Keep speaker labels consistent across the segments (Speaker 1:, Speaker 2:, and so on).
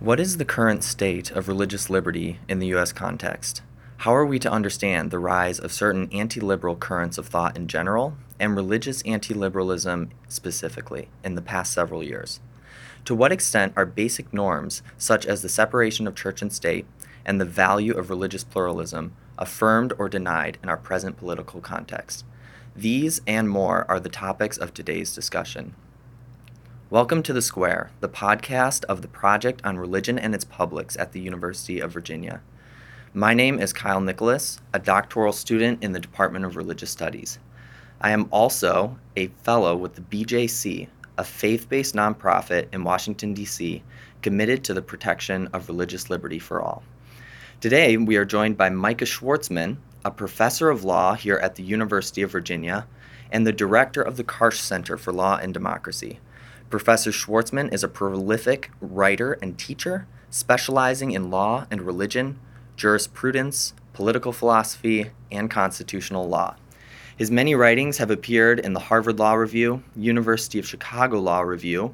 Speaker 1: What is the current state of religious liberty in the U.S. context? How are we to understand the rise of certain anti liberal currents of thought in general and religious anti liberalism specifically in the past several years? To what extent are basic norms, such as the separation of church and state and the value of religious pluralism, affirmed or denied in our present political context? These and more are the topics of today's discussion. Welcome to The Square, the podcast of the Project on Religion and its Publics at the University of Virginia. My name is Kyle Nicholas, a doctoral student in the Department of Religious Studies. I am also a fellow with the BJC, a faith based nonprofit in Washington, D.C., committed to the protection of religious liberty for all. Today, we are joined by Micah Schwartzman, a professor of law here at the University of Virginia and the director of the Karsh Center for Law and Democracy Professor Schwartzman is a prolific writer and teacher, specializing in law and religion, jurisprudence, political philosophy, and constitutional law. His many writings have appeared in the Harvard Law Review, University of Chicago Law Review,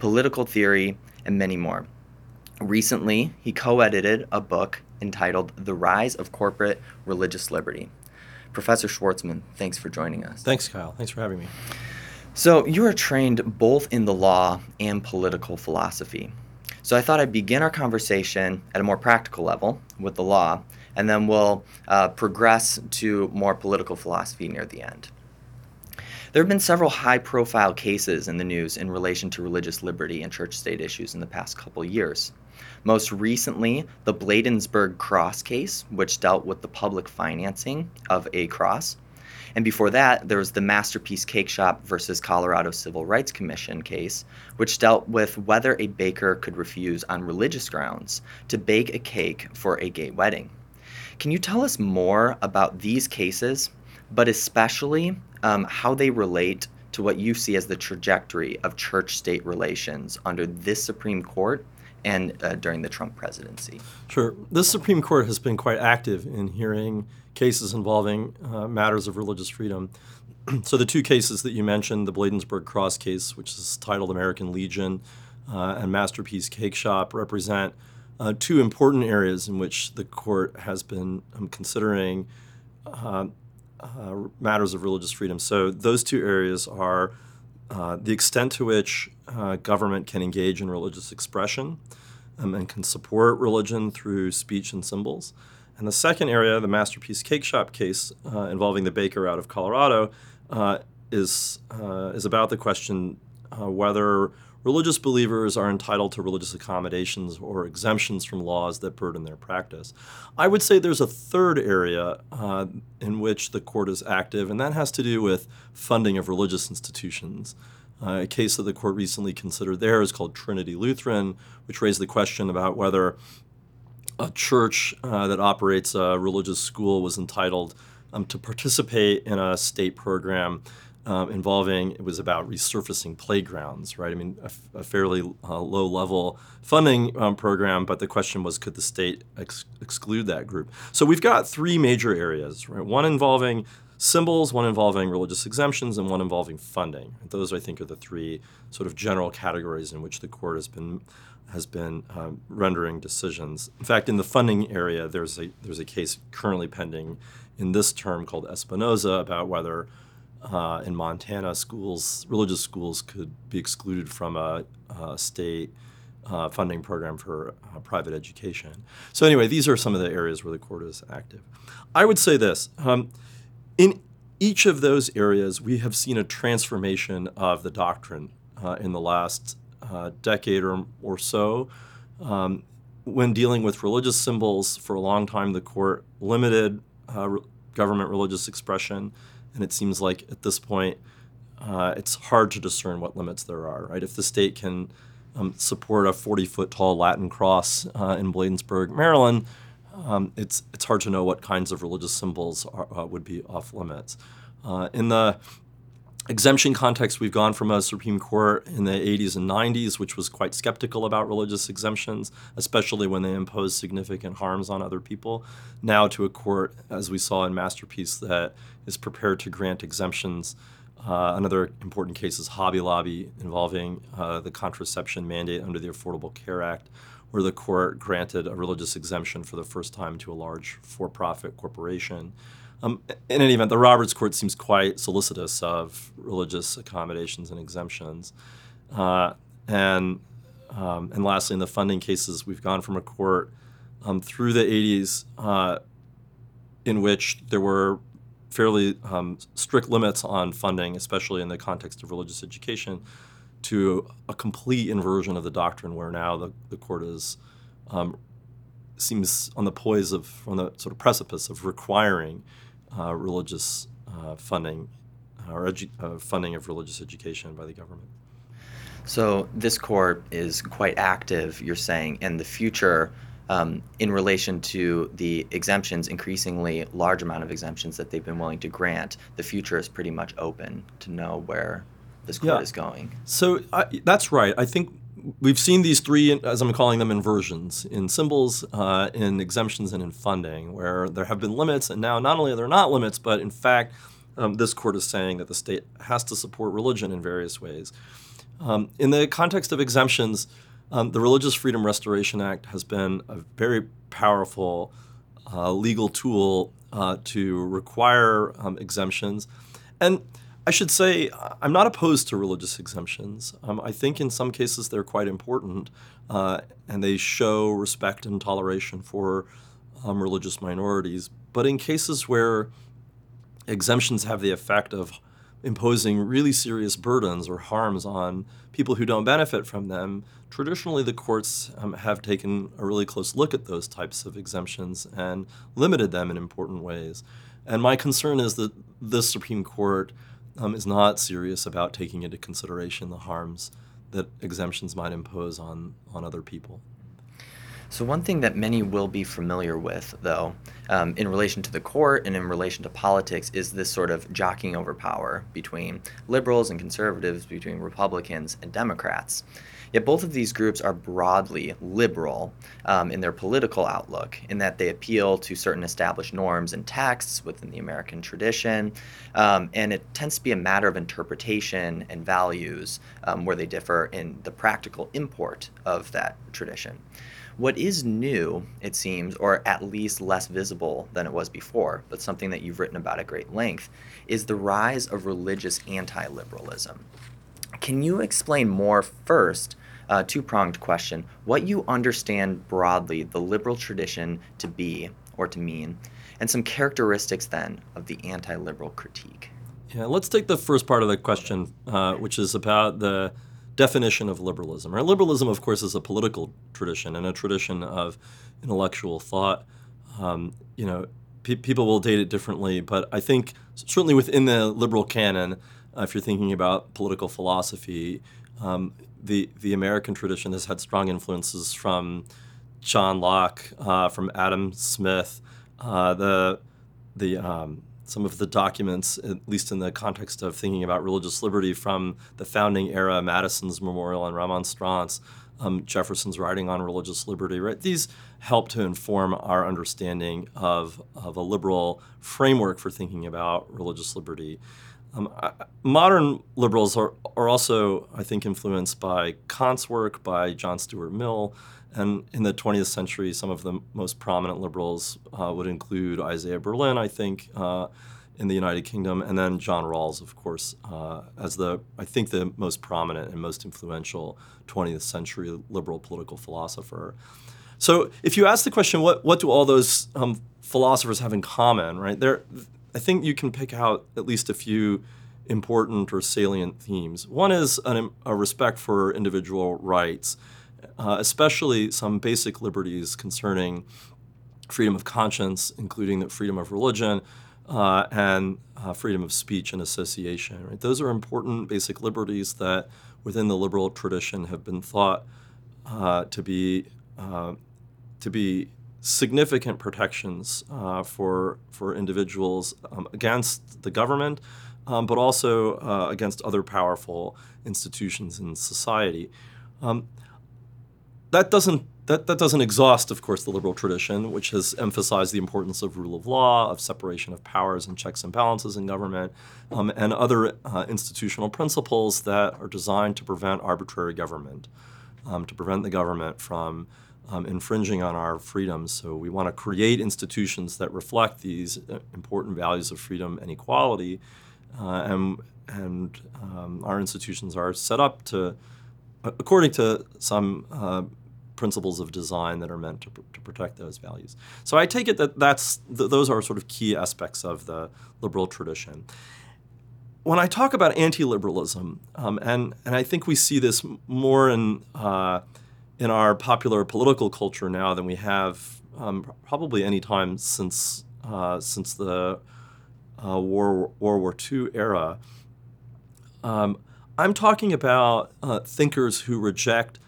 Speaker 1: Political Theory, and many more. Recently, he co edited a book entitled The Rise of Corporate Religious Liberty. Professor Schwartzman, thanks for joining us.
Speaker 2: Thanks, Kyle. Thanks for having me.
Speaker 1: So, you are trained both in the law and political philosophy. So, I thought I'd begin our conversation at a more practical level with the law, and then we'll uh, progress to more political philosophy near the end. There have been several high profile cases in the news in relation to religious liberty and church state issues in the past couple years. Most recently, the Bladensburg Cross case, which dealt with the public financing of a cross. And before that, there was the Masterpiece Cake Shop versus Colorado Civil Rights Commission case, which dealt with whether a baker could refuse on religious grounds to bake a cake for a gay wedding. Can you tell us more about these cases, but especially um, how they relate to what you see as the trajectory of church state relations under this Supreme Court and uh, during the Trump presidency?
Speaker 2: Sure. This Supreme Court has been quite active in hearing cases involving uh, matters of religious freedom. so the two cases that you mentioned, the Bladensburg Cross case, which is titled American Legion, uh, and Masterpiece Cake Shop, represent uh, two important areas in which the court has been um, considering uh, uh, matters of religious freedom. So those two areas are uh, the extent to which government can engage in religious expression um, and can support religion through speech and symbols. And the second area, the Masterpiece Cake Shop case uh, involving the baker out of Colorado, uh, is, uh, is about the question uh, whether religious believers are entitled to religious accommodations or exemptions from laws that burden their practice. I would say there's a third area uh, in which the court is active, and that has to do with funding of religious institutions. Uh, a case that the court recently considered there is called Trinity Lutheran, which raised the question about whether a church uh, that operates a religious school was entitled um, to participate in a state program um, involving it was about resurfacing playgrounds, right? I mean, a, fairly uh, low level funding um, program, but the question was could the state ex- exclude that group? So we've got three major areas, right? One involving symbols, one involving religious exemptions, and one involving funding. Those, I think, are the three sort of general categories in which the court has been has been um, rendering decisions. In fact, in the funding area, there's a there's a case currently pending in this term called Espinoza about whether uh, in Montana schools, religious schools, could be excluded from a, a state uh, funding program for uh, private education. So anyway, these are some of the areas where the court is active. I would say this. Um, in each of those areas, we have seen a transformation of the doctrine uh, in the last uh, decade or, or so. Um, when dealing with religious symbols, for a long time, the court limited uh, re- government religious expression, and it seems like at this point, uh, it's hard to discern what limits there are. Right? If the state can um, support a 40 foot tall Latin cross uh, in Bladensburg, Maryland, um, it's it's hard to know what kinds of religious symbols are, uh, would be off limits. Uh, in the exemption context, we've gone from a Supreme Court in the 80s and 90s, which was quite skeptical about religious exemptions, especially when they impose significant harms on other people, now to a court, as we saw in Masterpiece, that is prepared to grant exemptions. Uh, another important case is Hobby Lobby involving uh, the contraception mandate under the Affordable Care Act, where the court granted a religious exemption for the first time to a large for profit corporation. Um, in any event, the Roberts Court seems quite solicitous of religious accommodations and exemptions. Uh, and, um, and lastly, in the funding cases, we've gone from a court um, through the 80s uh, in which there were fairly um, strict limits on funding, especially in the context of religious education, to a complete inversion of the doctrine where now the, the court is um, seems on the poise of on the sort of precipice of requiring uh, religious uh, funding uh, or edu- uh, funding of religious education by the government.
Speaker 1: So this court is quite active, you're saying, in the future um, in relation to the exemptions, increasingly large amount of exemptions that they've been willing to grant. The future is pretty much open to know where this court
Speaker 2: Yeah.
Speaker 1: is going.
Speaker 2: So I, that's right. I think we've seen these three, as I'm calling them, inversions in symbols, uh, in exemptions, and in funding, where there have been limits, and now not only are there not limits, but in fact, um, this court is saying that the state has to support religion in various ways. Um, in the context of exemptions, um, the Religious Freedom Restoration Act has been a very powerful uh, legal tool uh, to require um, exemptions. And I should say, I'm not opposed to religious exemptions. Um, I think in some cases they're quite important uh, and they show respect and toleration for um, religious minorities. But in cases where exemptions have the effect of imposing really serious burdens or harms on people who don't benefit from them, traditionally the courts um, have taken a really close look at those types of exemptions and limited them in important ways. And my concern is that the Supreme Court um, is not serious about taking into consideration the harms that exemptions might impose on, on other people.
Speaker 1: So, one thing that many will be familiar with, though, um, in relation to the court and in relation to politics, is this sort of jockeying over power between liberals and conservatives, between Republicans and Democrats. Yet both of these groups are broadly liberal um, in their political outlook, in that they appeal to certain established norms and texts within the American tradition, um, and it tends to be a matter of interpretation and values um, where they differ in the practical import of that tradition. What is new, it seems, or at least less visible than it was before, but something that you've written about at great length, is the rise of religious anti liberalism. Can you explain more first, uh, two pronged question, what you understand broadly the liberal tradition to be or to mean, and some characteristics then of the anti liberal critique?
Speaker 2: Yeah, let's take the first part of the question, uh, which is about the definition of liberalism. Right? Liberalism, of course, is a political tradition and a tradition of intellectual thought. Um, you know, pe- people will date it differently, but I think certainly within the liberal canon, if you're thinking about political philosophy, um, the the American tradition has had strong influences from John Locke, uh, from Adam Smith, uh, the the um, some of the documents, at least in the context of thinking about religious liberty from the founding era, Madison's Memorial and Remonstrance, um, Jefferson's writing on religious liberty, right? These help to inform our understanding of, of a liberal framework for thinking about religious liberty. Um, I, modern liberals are, are also, I think, influenced by Kant's work, by John Stuart Mill, and in the 20th century, some of the most prominent liberals uh, would include Isaiah Berlin, I think, uh, in the United Kingdom, and then John Rawls, of course, uh, as the, I think, the most prominent and most influential 20th century liberal political philosopher. So if you ask the question, what, what do all those um, philosophers have in common, right? There, I think you can pick out at least a few important or salient themes. One is an, a respect for individual rights uh, especially some basic liberties concerning freedom of conscience, including the freedom of religion uh, and uh, freedom of speech and association. Right? Those are important basic liberties that, within the liberal tradition, have been thought uh, to be uh, to be significant protections uh, for for individuals um, against the government, um, but also uh, against other powerful institutions in society. Um, that doesn't that, that doesn't exhaust, of course, the liberal tradition, which has emphasized the importance of rule of law, of separation of powers and checks and balances in government, um, and other uh, institutional principles that are designed to prevent arbitrary government, um, to prevent the government from um, infringing on our freedoms. So we want to create institutions that reflect these uh, important values of freedom and equality, uh, and and um, our institutions are set up to, according to some uh, principles of design that are meant to, pr- to protect those values. So I take it that that's th- those are sort of key aspects of the liberal tradition. When I talk about anti-liberalism, um, and and I think we see this more in uh, in our popular political culture now than we have um, probably any time since uh, since the uh, War, World War II era. Um, I'm talking about uh, thinkers who reject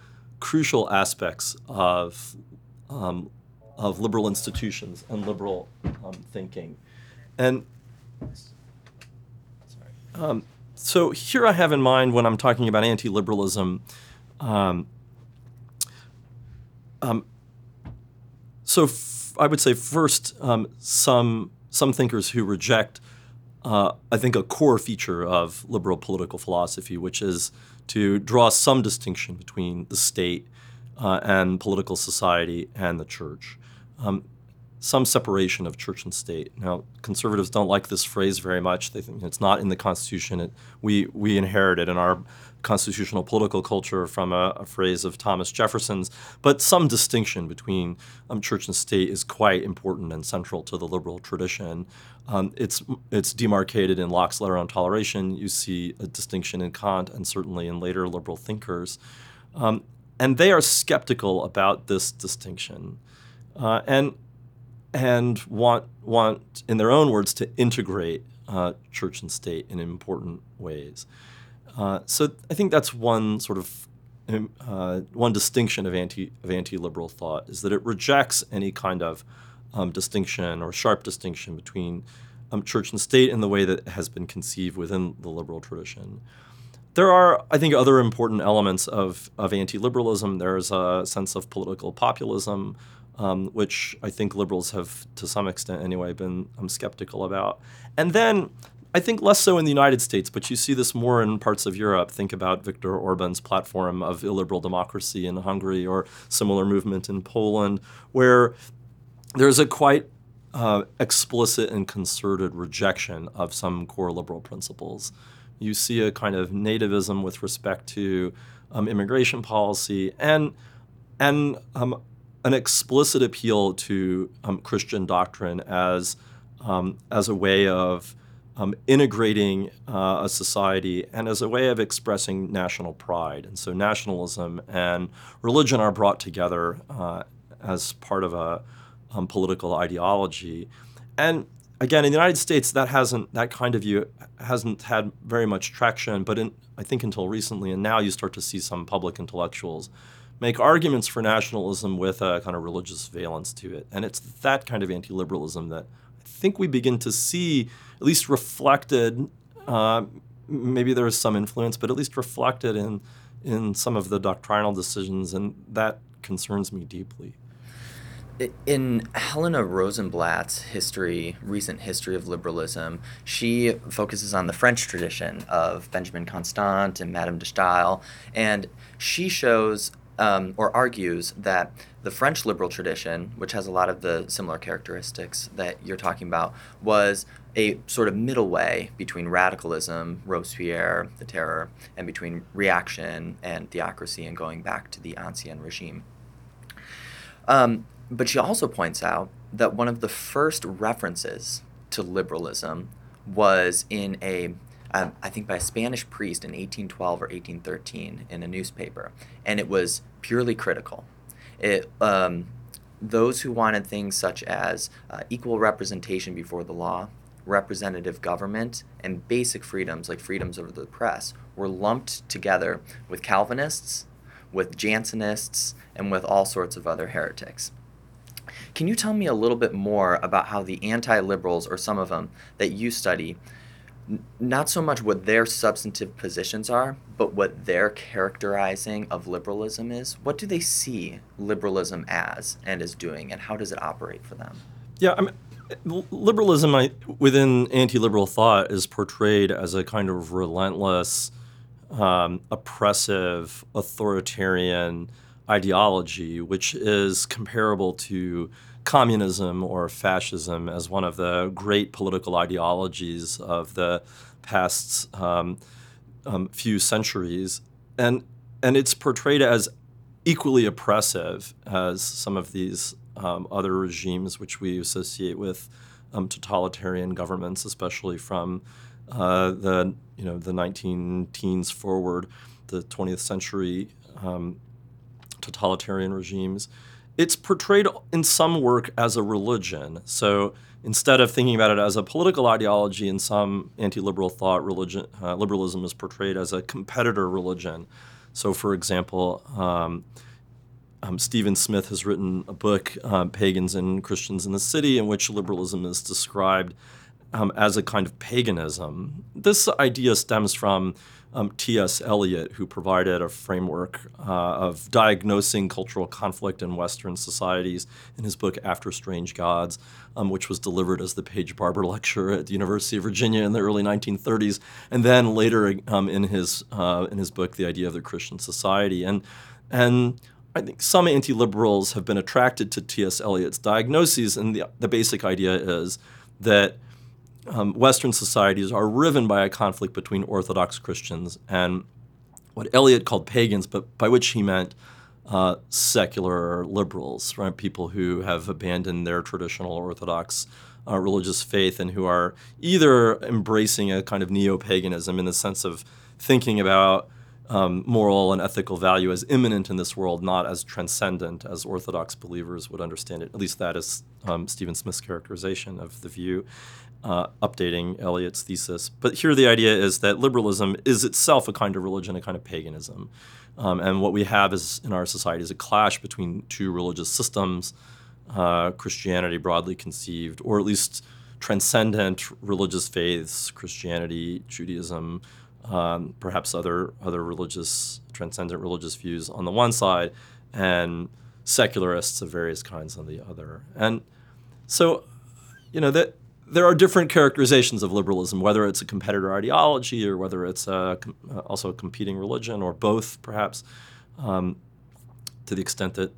Speaker 2: crucial aspects of um, of liberal institutions and liberal um, thinking, and um, so here I have in mind when I'm talking about anti-liberalism. Um, um, so f- I would say first um, some some thinkers who reject uh, I think a core feature of liberal political philosophy, which is to draw some distinction between the state uh, and political society and the church. Um, some separation of church and state. Now, conservatives don't like this phrase very much. They think it's not in the Constitution. It, we, we inherit it in our constitutional political culture from a, a, phrase of Thomas Jefferson's. But some distinction between um, church and state is quite important and central to the liberal tradition. Um, it's, it's demarcated in Locke's letter on toleration. You see a distinction in Kant and certainly in later liberal thinkers. Um, and they are skeptical about this distinction. Uh, and and want want in their own words to integrate uh, church and state in important ways. Uh, so I think that's one sort of um, uh, one distinction of anti of anti-liberal thought is that it rejects any kind of um, distinction or sharp distinction between um, church and state in the way that has been conceived within the liberal tradition. There are, I think, other important elements of, of anti-liberalism. There's a sense of political populism, um, which I think liberals have, to some extent anyway, been um, skeptical about. And then I think less so in the United States, but you see this more in parts of Europe. Think about Viktor Orban's platform of illiberal democracy in Hungary or similar movement in Poland, where there's a quite uh, explicit and concerted rejection of some core liberal principles. You see a kind of nativism with respect to um, immigration policy and and um, an explicit appeal to um, Christian doctrine as um, as a way of um, integrating uh, a society and as a way of expressing national pride. And so nationalism and religion are brought together uh, as part of a um, political ideology. And again, in the United States, that hasn't that kind of view hasn't had very much traction. But in, I think until recently, and now you start to see some public intellectuals make arguments for nationalism with a kind of religious valence to it. And it's that kind of anti liberalism that think we begin to see, at least reflected. Uh, maybe there is some influence, but at least reflected in, in some of the doctrinal decisions, and that concerns me deeply.
Speaker 1: In Helena Rosenblatt's history, recent history of liberalism, she focuses on the French tradition of Benjamin Constant and Madame de Stael, and she shows um, or argues that the French liberal tradition, which has a lot of the similar characteristics that you're talking about, was a sort of middle way between radicalism, Robespierre, the terror, and between reaction and theocracy and going back to the ancien regime. Um, but she also points out that one of the first references to liberalism was in a um, I think by a Spanish priest in 1812 or 1813 in a newspaper, and it was purely critical. It, um, those who wanted things such as uh, equal representation before the law, representative government, and basic freedoms like freedoms over the press were lumped together with Calvinists, with Jansenists, and with all sorts of other heretics. Can you tell me a little bit more about how the anti liberals, or some of them that you study, not so much what their substantive positions are, but what their characterizing of liberalism is. What do they see liberalism as and is doing, and how does it operate for them?
Speaker 2: Yeah, I mean, liberalism I, within anti-liberal thought is portrayed as a kind of relentless, um, oppressive, authoritarian ideology, which is comparable to communism or fascism as one of the great political ideologies of the past um, um, few centuries, and and it's portrayed as equally oppressive as some of these um, other regimes which we associate with um, totalitarian governments, especially from uh, the you know the 19 teens forward, the 20th century um, totalitarian regimes. It's portrayed in some work as a religion. So instead of thinking about it as a political ideology in some anti-liberal thought, religion uh, liberalism is portrayed as a competitor religion. So, for example. Um, um, Steven Smith has written a book, uh, Pagans and Christians in the City, in which liberalism is described um, as a kind of paganism. This idea stems from um, T.S. Eliot, who provided a framework uh, of diagnosing cultural conflict in Western societies in his book After Strange Gods, um, which was delivered as the Page Barbour Lecture at the University of Virginia in the early 1930s, and then later um, in his uh, in his book The Idea of the Christian Society. And and I think some anti-liberals have been attracted to T.S. Eliot's diagnoses, and the, the basic idea is that um, Western societies are riven by a conflict between Orthodox Christians and what Eliot called pagans, but by which he meant uh, secular liberals, right? People who have abandoned their traditional Orthodox uh, religious faith and who are either embracing a kind of neo paganism in the sense of thinking about um, moral and ethical value as immanent in this world, not as transcendent as Orthodox believers would understand it. At least that is um, Steven Smith's characterization of the view uh, updating Eliot's thesis. But here the idea is that liberalism is itself a kind of religion, a kind of paganism. Um, and what we have is in our society is a clash between two religious systems, uh, Christianity broadly conceived, or at least transcendent religious faiths, Christianity, Judaism, um, perhaps other other religious transcendent religious views on the one side, and secularists of various kinds on the other. And so, you know that there are different characterizations of liberalism, whether it's a competitor ideology or whether it's a, uh, also a competing religion or both, perhaps, um, to the extent that,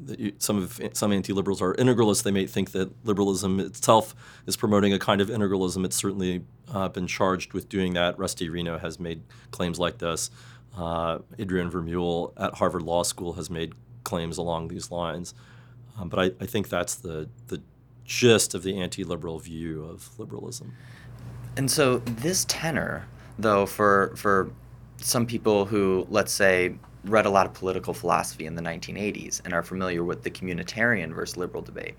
Speaker 2: that you, some of some anti-liberals are integralists. They may think that liberalism itself is promoting a kind of integralism. It's certainly uh, been charged with doing that. Rusty Reno has made claims like this. Uh, Adrian Vermeule at Harvard Law School has made claims along these lines. Um, but I, I think that's the the gist of the anti-liberal view of liberalism.
Speaker 1: And so this tenor, though, for for some people who, let's say, read a lot of political philosophy in the 1980s and are familiar with the communitarian versus liberal debate,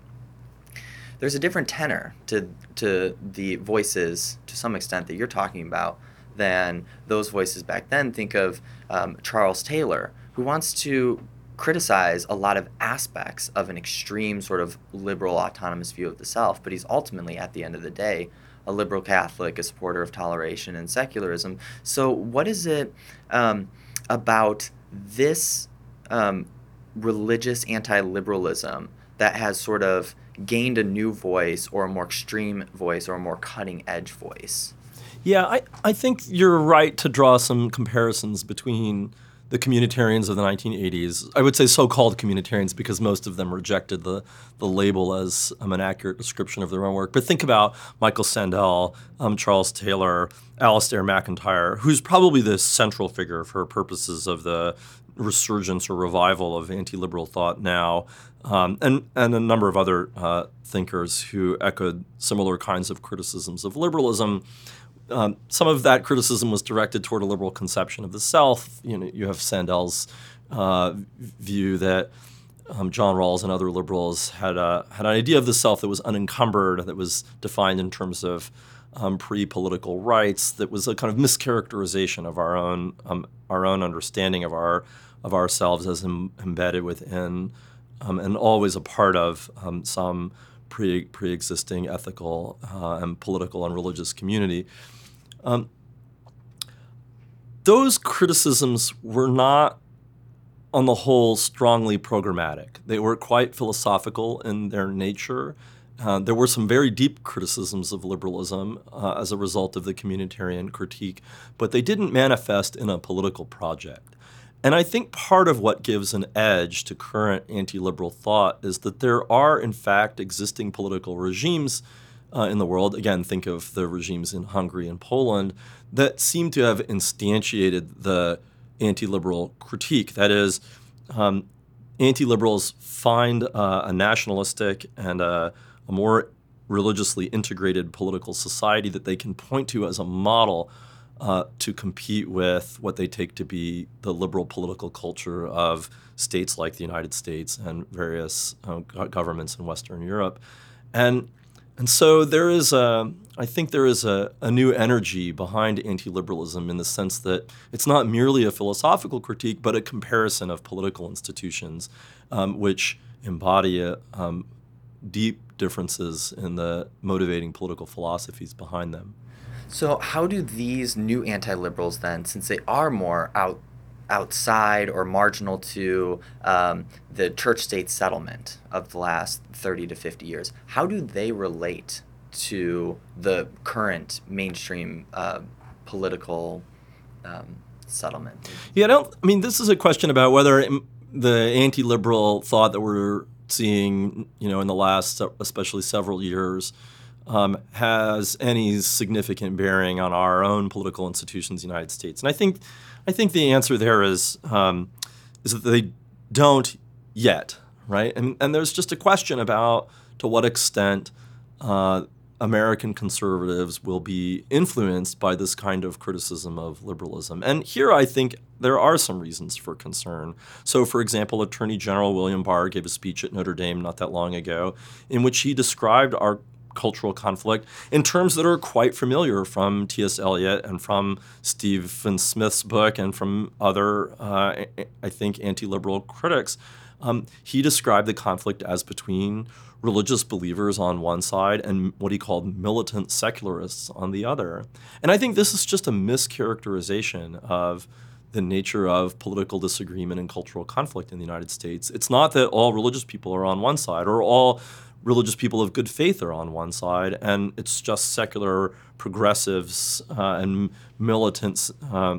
Speaker 1: there's a different tenor to to the voices to some extent that you're talking about than those voices back then. Think of um, Charles Taylor, who wants to criticize a lot of aspects of an extreme sort of liberal autonomous view of the self, but he's ultimately, at the end of the day, a liberal Catholic, a supporter of toleration and secularism. So, what is it um, about this um, religious anti liberalism that has sort of gained a new voice or a more extreme voice or a more cutting edge voice?
Speaker 2: Yeah, I, I think you're right to draw some comparisons between the communitarians of the 1980s. I would say so-called communitarians because most of them rejected the, the label as um, an accurate description of their own work. But think about Michael Sandel, um, Charles Taylor, Alasdair MacIntyre, who's probably the central figure for purposes of the resurgence or revival of anti-liberal thought now, um, and and a number of other uh, thinkers who echoed similar kinds of criticisms of liberalism. Um, some of that criticism was directed toward a liberal conception of the self. You know, you have Sandel's uh, view that um, John Rawls and other liberals had a, had an idea of the self that was unencumbered, that was defined in terms of um, pre-political rights, that was a kind of mischaracterization of our own um, our own understanding of our of ourselves as embedded within um, and always a part of um, some pre pre-existing ethical uh, and political and religious community. Um, those criticisms were not, on the whole, strongly programmatic. They were quite philosophical in their nature. Uh, there were some very deep criticisms of liberalism uh, as a result of the communitarian critique, but they didn't manifest in a political project. And I think part of what gives an edge to current anti liberal thought is that there are, in fact, existing political regimes uh, in the world. Again, think of the regimes in Hungary and Poland that seem to have instantiated the anti liberal critique. That is, um, anti liberals find uh, a nationalistic and a, a more religiously integrated political society that they can point to as a model uh, to compete with what they take to be the liberal political culture of states like the United States and various uh, governments in Western Europe. And, and so there is a, I think there is a, a new energy behind anti liberalism in the sense that it's not merely a philosophical critique, but a comparison of political institutions um, which embody a, um, deep differences in the motivating political philosophies behind them.
Speaker 1: So, how do these new anti liberals then, since they are more out outside or marginal to um, the church state settlement of the last 30 to 50 years, how do they relate to the current mainstream uh, political um, settlement?
Speaker 2: Yeah, I don't. I mean, this is a question about whether the anti liberal thought that we're seeing, you know, in the last, especially several years, um, has any significant bearing on our own political institutions in the United States. And I think, I think the answer there is um, is that they don't yet, right? And, and there's just a question about to what extent uh, American conservatives will be influenced by this kind of criticism of liberalism. And here I think there are some reasons for concern. So, for example, Attorney General William Barr gave a speech at Notre Dame not that long ago in which he described our cultural conflict in terms that are quite familiar from T.S. Eliot and from Steven Smith's book and from other, uh, I think, anti liberal critics. Um, he described the conflict as between religious believers on one side and what he called militant secularists on the other. And I think this is just a mischaracterization of the nature of political disagreement and cultural conflict in the United States. It's not that all religious people are on one side or all religious people of good faith are on one side, and it's just secular progressives uh, and militant uh,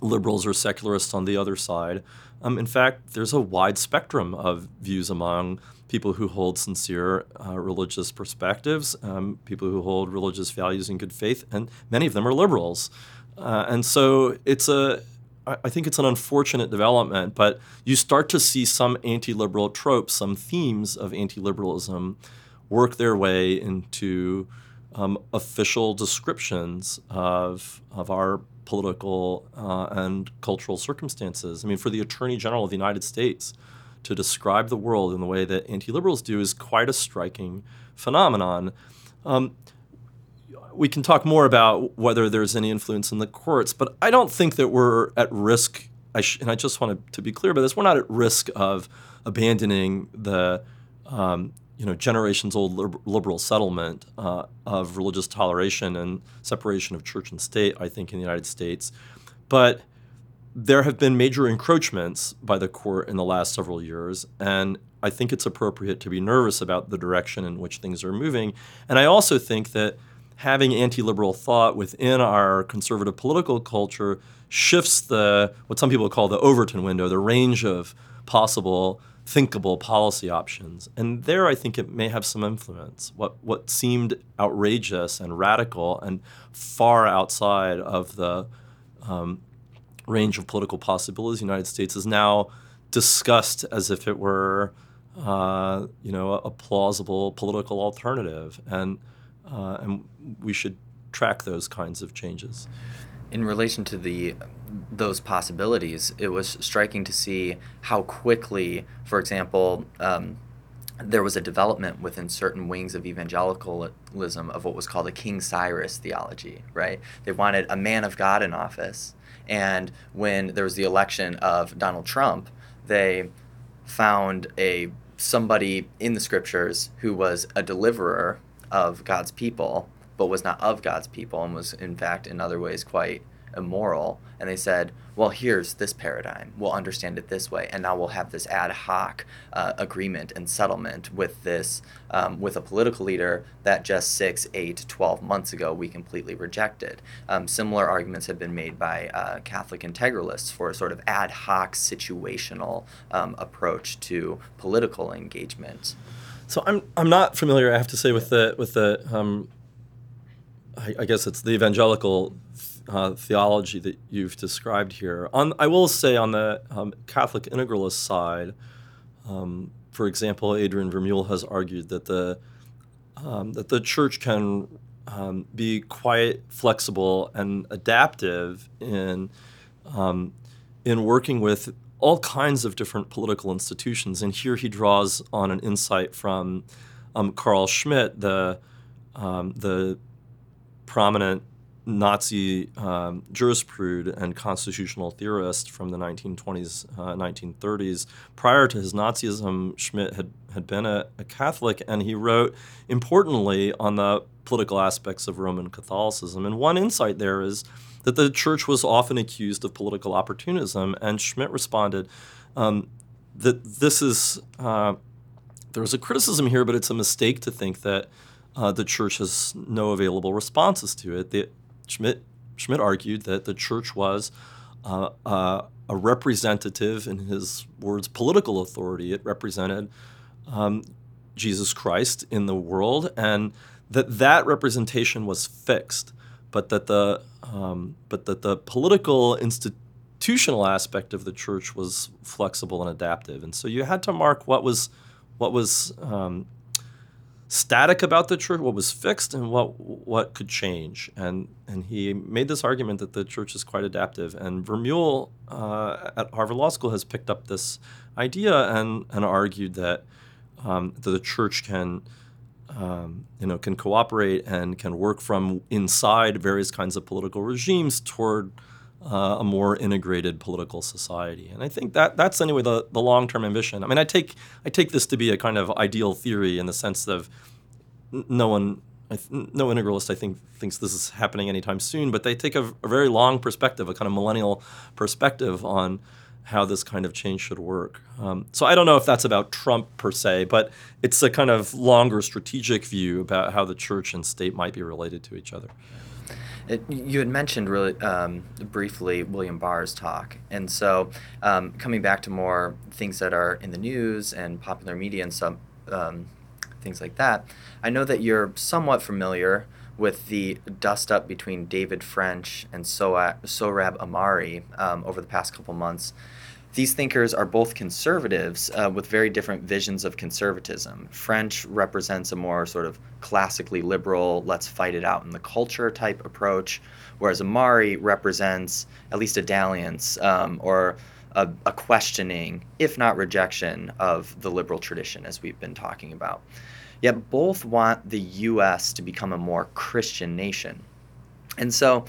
Speaker 2: liberals or secularists on the other side. Um, in fact, there's a wide spectrum of views among people who hold sincere uh, religious perspectives, um, people who hold religious values in good faith, and many of them are liberals. Uh, and so it's a I think it's an unfortunate development, but you start to see some anti liberal tropes, some themes of anti liberalism work their way into um, official descriptions of, of our political uh, and cultural circumstances. I mean, for the Attorney General of the United States to describe the world in the way that anti liberals do is quite a striking phenomenon. Um, we can talk more about whether there's any influence in the courts, but I don't think that we're at risk. I sh- and I just wanted to be clear about this: we're not at risk of abandoning the um, you know generations old liberal settlement uh, of religious toleration and separation of church and state. I think in the United States, but there have been major encroachments by the court in the last several years, and I think it's appropriate to be nervous about the direction in which things are moving. And I also think that having anti-liberal thought within our conservative political culture shifts the what some people call the Overton window, the range of possible thinkable policy options. And there I think it may have some influence. What what seemed outrageous and radical and far outside of the um, range of political possibilities in the United States is now discussed as if it were uh, you know a, a plausible political alternative. And uh, and we should track those kinds of changes.
Speaker 1: In relation to the those possibilities, it was striking to see how quickly, for example, um, there was a development within certain wings of evangelicalism of what was called a King Cyrus theology, right? They wanted a man of God in office. And when there was the election of Donald Trump, they found a somebody in the scriptures who was a deliverer of God's people, but was not of God's people, and was in fact in other ways quite immoral, and they said, well, here's this paradigm. We'll understand it this way, and now we'll have this ad hoc uh, agreement and settlement with this um, with a political leader that just six, eight, twelve months ago we completely rejected. Um, similar arguments have been made by uh, Catholic integralists for a sort of ad hoc situational um, approach to political engagement.
Speaker 2: So I'm I'm not familiar, I have to say, with the with the um, I, I guess it's the evangelical uh, theology that you've described here. On, I will say on the um, Catholic integralist side, um, for example, Adrian Vermeule has argued that the um, that the church can um, be quite flexible and adaptive in um, in working with all kinds of different political institutions. And here he draws on an insight from um, Carl Schmitt, the the prominent Nazi um, jurisprudent and constitutional theorist from the 1920s, uh, 1930s. Prior to his Nazism, Schmitt had, had been a, a, Catholic, and he wrote importantly on the political aspects of Roman Catholicism. And one insight there is that the church was often accused of political opportunism, and Schmitt responded um, that this is, uh, there's a criticism here, but it's a mistake to think that. Uh, the church has no available responses to it. The, Schmitt, Schmitt argued that the church was uh, uh, a representative, in his words, political authority. It represented um, Jesus Christ in the world, and that that representation was fixed, but that the um, but that the political institutional aspect of the church was flexible and adaptive. And so you had to mark what was what was um, static about the church, what was fixed, and what what could change. And and he made this argument that the church is quite adaptive. And Vermeule uh, at Harvard Law School has picked up this idea and and argued that um, that the church can. Um, you know, can cooperate and can work from inside various kinds of political regimes toward uh, a more integrated political society. And I think that that's anyway the, the long term ambition. I mean, I take I take this to be a kind of ideal theory in the sense of no one. No integralist, I think, thinks this is happening anytime soon, but they take a, a very long perspective, a kind of millennial perspective on how this kind of change should work. Um, so I don't know if that's about Trump per se, but it's a kind of longer strategic view about how the church and state might be related to each other.
Speaker 1: It, you had mentioned really um, briefly William Barr's talk, and so um, coming back to more things that are in the news and popular media and some um, things like that, I know that you're somewhat familiar with the dust up between David French and Sohrab Ahmari um, over the past couple months. These thinkers are both conservatives uh, with very different visions of conservatism. French represents a more sort of classically liberal, let's fight it out in the culture type approach, whereas Ahmari represents at least a dalliance um, or a, a questioning, if not rejection, of the liberal tradition, as we've been talking about. Yet both want the U.S. to become a more Christian nation. And so,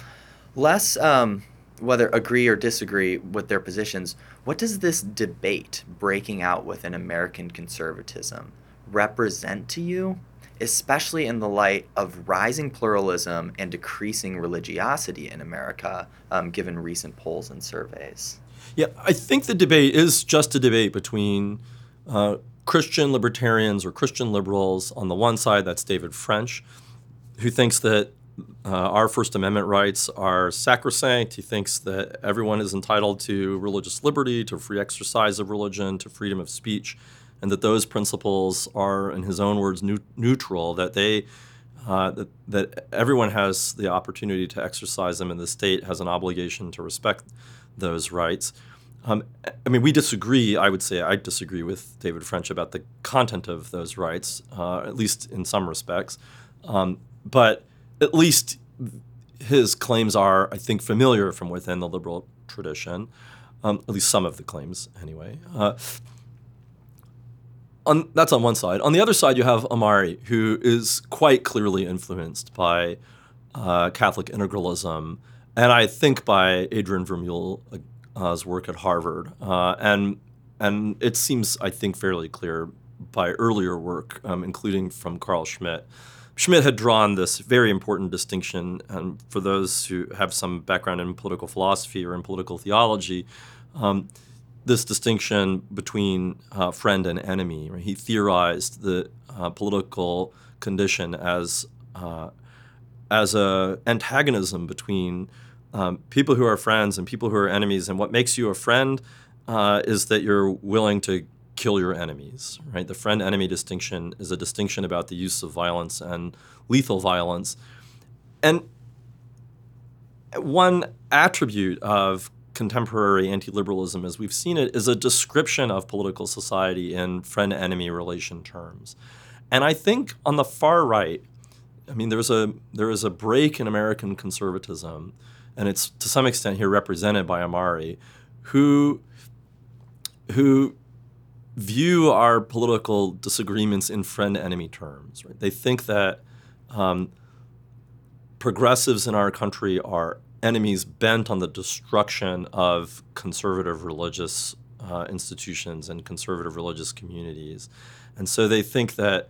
Speaker 1: less um, whether agree or disagree with their positions, what does this debate breaking out within American conservatism represent to you, especially in the light of rising pluralism and decreasing religiosity in America, um, given recent polls and surveys?
Speaker 2: Yeah, I think the debate is just a debate between uh, Christian libertarians or Christian liberals on the one side, that's David French, who thinks that uh, our First Amendment rights are sacrosanct. He thinks that everyone is entitled to religious liberty, to free exercise of religion, to freedom of speech, and that those principles are, in his own words, new, neutral. That they uh, that, that everyone has the opportunity to exercise them, and the state has an obligation to respect those rights. Um, I mean, we disagree. I would say I disagree with David French about the content of those rights, uh, at least in some respects. Um, but at least his claims are, I think, familiar from within the liberal tradition, um, at least some of the claims, anyway. Uh, on, that's on one side. On the other side, you have Ahmari, who is quite clearly influenced by uh, Catholic integralism, and I think by Adrian Vermeule's work at Harvard. Uh, and and it seems, I think, fairly clear by earlier work, um, including from Carl Schmitt. Schmitt had drawn this very important distinction, and for those who have some background in political philosophy or in political theology, um, this distinction between uh, friend and enemy. Right? He theorized the uh, political condition as uh, as a antagonism between um, people who are friends and people who are enemies. And what makes you a friend uh, is that you're willing to kill your enemies. Right? The friend-enemy distinction is a distinction about the use of violence and lethal violence. And one attribute of contemporary anti-liberalism as we've seen it is a description of political society in friend-enemy relation terms. And I think on the far right, I mean, there's a there is a break in American conservatism, and it's to some extent here represented by Ahmari, who who view our political disagreements in friend-enemy terms. Right? They think that um, progressives in our country are enemies bent on the destruction of conservative religious uh, institutions and conservative religious communities. And so they think that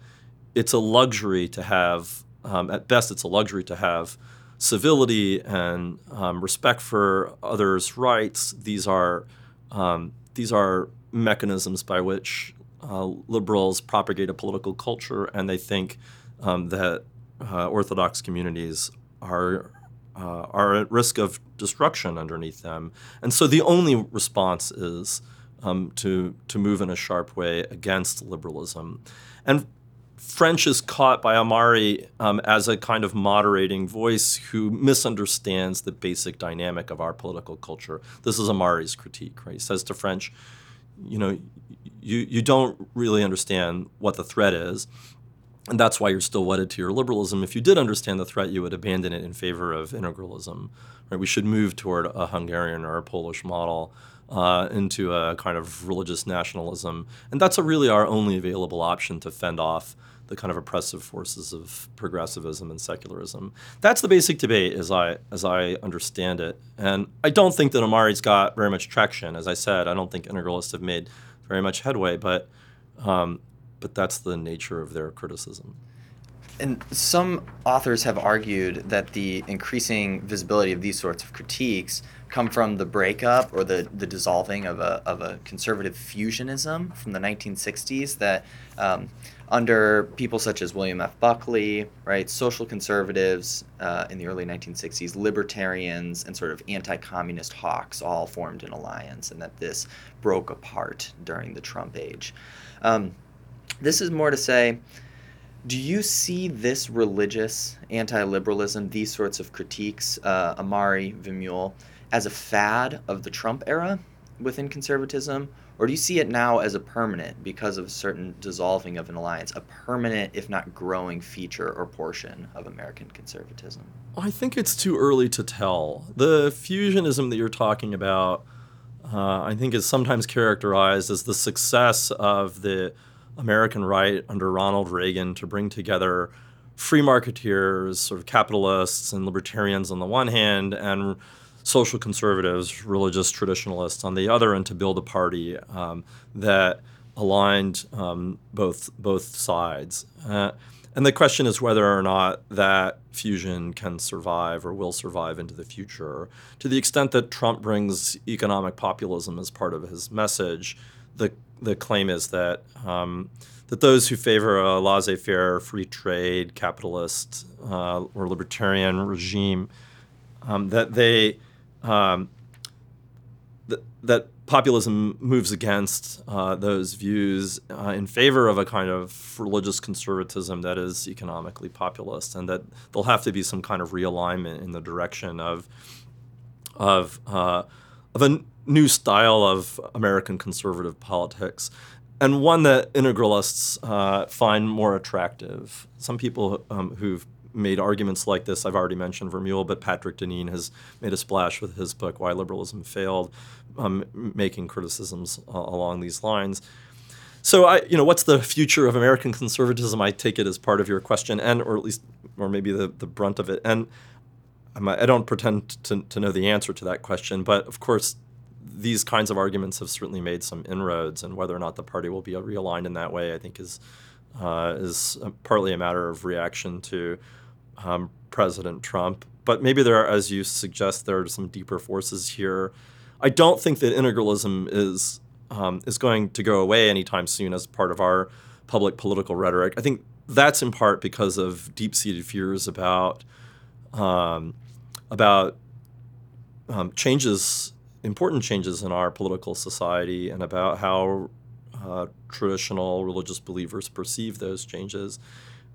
Speaker 2: it's a luxury to have, um, at best, it's a luxury to have civility and um, respect for others' rights. These are, um, these are mechanisms by which uh, liberals propagate a political culture, and they think um, that uh, Orthodox communities are uh, are at risk of destruction underneath them. And so the only response is um, to, to move in a sharp way against liberalism. And French is caught by Ahmari um, as a kind of moderating voice who misunderstands the basic dynamic of our political culture. This is Ahmari's critique, right? He says to French, you know, you, you don't really understand what the threat is. And that's why you're still wedded to your liberalism. If you did understand the threat, you would abandon it in favor of integralism. Right? We should move toward a Hungarian or a Polish model uh, into a kind of religious nationalism. And that's really our only available option to fend off the kind of oppressive forces of progressivism and secularism. That's the basic debate as I as I understand it. And I don't think that Ahmari's got very much traction. As I said, I don't think integralists have made very much headway, but um, but that's the nature of their criticism.
Speaker 1: And some authors have argued that the increasing visibility of these sorts of critiques come from the breakup or the, the dissolving of a, of a conservative fusionism from the 1960s that um, under people such as William F. Buckley, right, social conservatives uh, in the early 1960s, libertarians, and sort of anti-communist hawks all formed an alliance, and that this broke apart during the Trump age. Um, this is more to say, do you see this religious anti-liberalism, these sorts of critiques, uh, Ahmari, Vermeule, as a fad of the Trump era within conservatism, or do you see it now as a permanent because of a certain dissolving of an alliance, a permanent, if not growing, feature or portion of American conservatism?
Speaker 2: I think it's too early to tell. The fusionism that you're talking about, uh, I think, is sometimes characterized as the success of the American right under Ronald Reagan to bring together free marketeers, sort of capitalists and libertarians on the one hand, and social conservatives, religious traditionalists on the other, and to build a party um, that aligned um, both both sides. Uh, and the question is whether or not that fusion can survive or will survive into the future. To the extent that Trump brings economic populism as part of his message, the the claim is that um, that those who favor a laissez-faire, free trade, capitalist uh, or libertarian regime, um, that they um, th- that populism moves against uh, those views uh, in favor of a kind of religious conservatism that is economically populist, and that there'll have to be some kind of realignment in the direction of of uh, of a new style of American conservative politics, and one that integralists uh, find more attractive. Some people um, who've made arguments like this, I've already mentioned Vermeule, but Patrick Deneen has made a splash with his book, Why Liberalism Failed, um, making criticisms uh, along these lines. So I, you know, what's the future of American conservatism? I take it as part of your question, and or at least, or maybe the, the brunt of it. And I don't pretend to, to know the answer to that question, but of course, these kinds of arguments have certainly made some inroads, and whether or not the party will be realigned in that way, I think, is uh, is partly a matter of reaction to um, President Trump. But maybe there are, as you suggest, there are some deeper forces here. I don't think that integralism is um, is going to go away anytime soon as part of our public political rhetoric. I think that's in part because of deep-seated fears about um, about um, changes, important changes in our political society, and about how uh, traditional religious believers perceive those changes.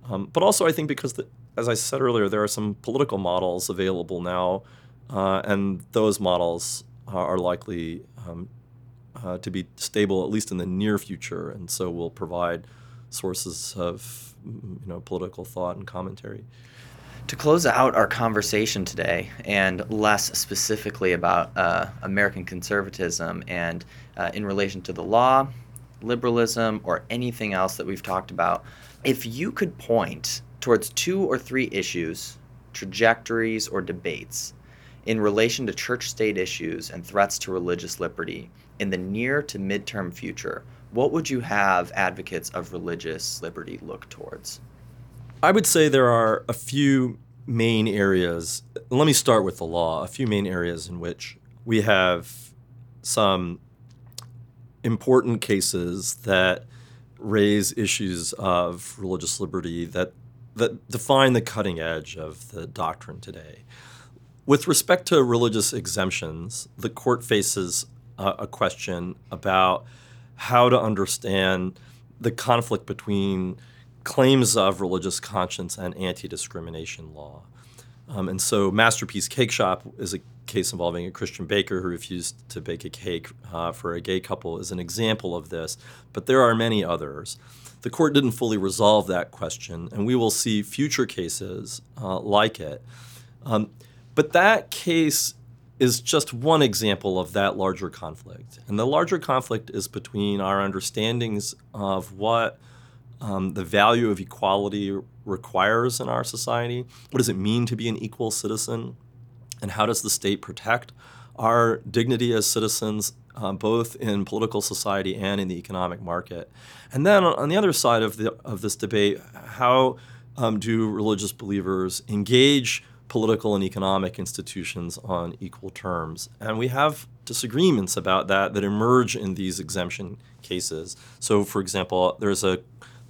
Speaker 2: Um, but also, I think because, the, as I said earlier, there are some political models available now, uh, and those models are likely um, uh, to be stable at least in the near future, and so will provide sources of you know political thought and commentary.
Speaker 1: To close out our conversation today, and less specifically about uh, American conservatism and uh, in relation to the law, liberalism, or anything else that we've talked about, if you could point towards two or three issues, trajectories, or debates in relation to church state issues and threats to religious liberty in the near to midterm future, what would you have advocates of religious liberty look towards?
Speaker 2: I would say there are a few main areas. Let me start with the law, a few main areas in which we have some important cases that raise issues of religious liberty that that define the cutting edge of the doctrine today. With respect to religious exemptions, the court faces a, a question about how to understand the conflict between claims of religious conscience and anti-discrimination law. Um, and so, Masterpiece Cakeshop is a case involving a Christian baker who refused to bake a cake uh, for a gay couple, is an example of this. But there are many others. The court didn't fully resolve that question, and we will see future cases uh, like it. Um, but that case is just one example of that larger conflict. And the larger conflict is between our understandings of what um, the value of equality requires in our society. What does it mean to be an equal citizen? And how does the state protect our dignity as citizens, uh, both in political society and in the economic market? And then on the other side of, the, of this debate, how um, do religious believers engage political and economic institutions on equal terms? And we have disagreements about that that emerge in these exemption cases. So, for example, there's a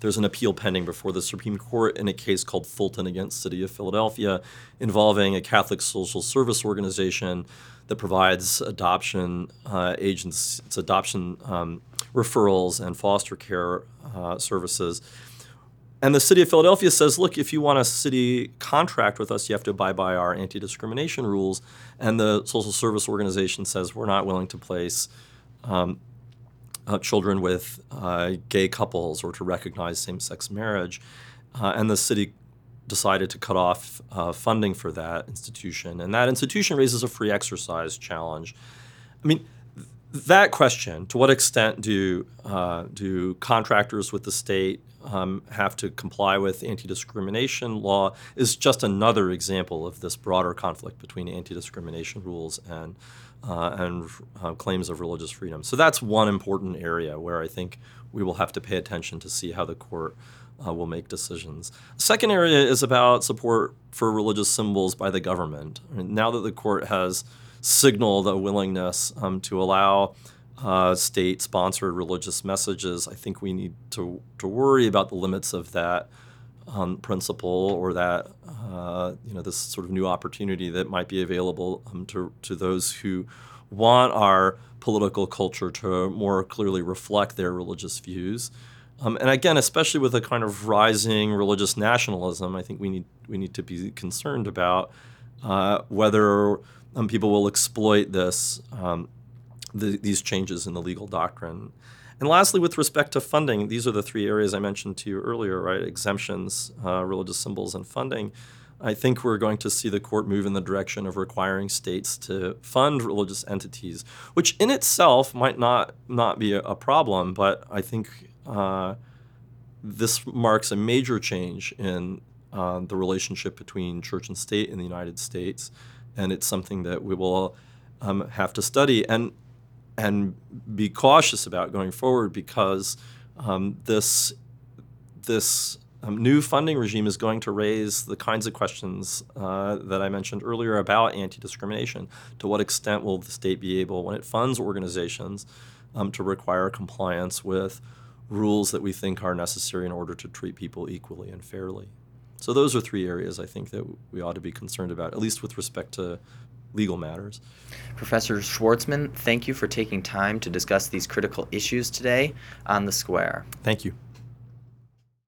Speaker 2: there's an appeal pending before the Supreme Court in a case called Fulton against City of Philadelphia involving a Catholic social service organization that provides adoption uh, agents, it's adoption um, referrals and foster care uh, services. And the city of Philadelphia says, look, if you want a city contract with us, you have to abide by our anti discrimination rules. And the social service organization says, we're not willing to place um, uh, children with uh, gay couples or to recognize same sex marriage. Uh, and the city decided to cut off uh, funding for that institution. And that institution raises a free exercise challenge. I mean, th- that question to what extent do, uh, do contractors with the state um, have to comply with anti discrimination law is just another example of this broader conflict between anti discrimination rules and uh, and uh, claims of religious freedom. So that's one important area where I think we will have to pay attention to see how the court uh, will make decisions. Second area is about support for religious symbols by the government. Now that the court has signaled a willingness um, to allow uh, state sponsored religious messages, I think we need to, to worry about the limits of that um, principle or that uh, you know this sort of new opportunity that might be available um, to to those who want our political culture to more clearly reflect their religious views. Um, and again, especially with a kind of rising religious nationalism, I think we need we need to be concerned about uh, whether um, people will exploit this um, the, these changes in the legal doctrine. And lastly, with respect to funding, these are the three areas I mentioned to you earlier, right? Exemptions, uh, religious symbols, and funding. I think we're going to see the court move in the direction of requiring states to fund religious entities, which in itself might not not be a, a problem, but I think uh, this marks a major change in uh, the relationship between church and state in the United States, and it's something that we will um, have to study. And and be cautious about going forward because um, this this um, new funding regime is going to raise the kinds of questions uh, that I mentioned earlier about anti discrimination. To what extent will the state be able, when it funds organizations, um, to require compliance with rules that we think are necessary in order to treat people equally and fairly? So, those are three areas I think that we ought to be concerned about, at least with respect to legal matters.
Speaker 1: Professor Schwartzman, thank you for taking time to discuss these critical issues today on the Square.
Speaker 2: Thank you.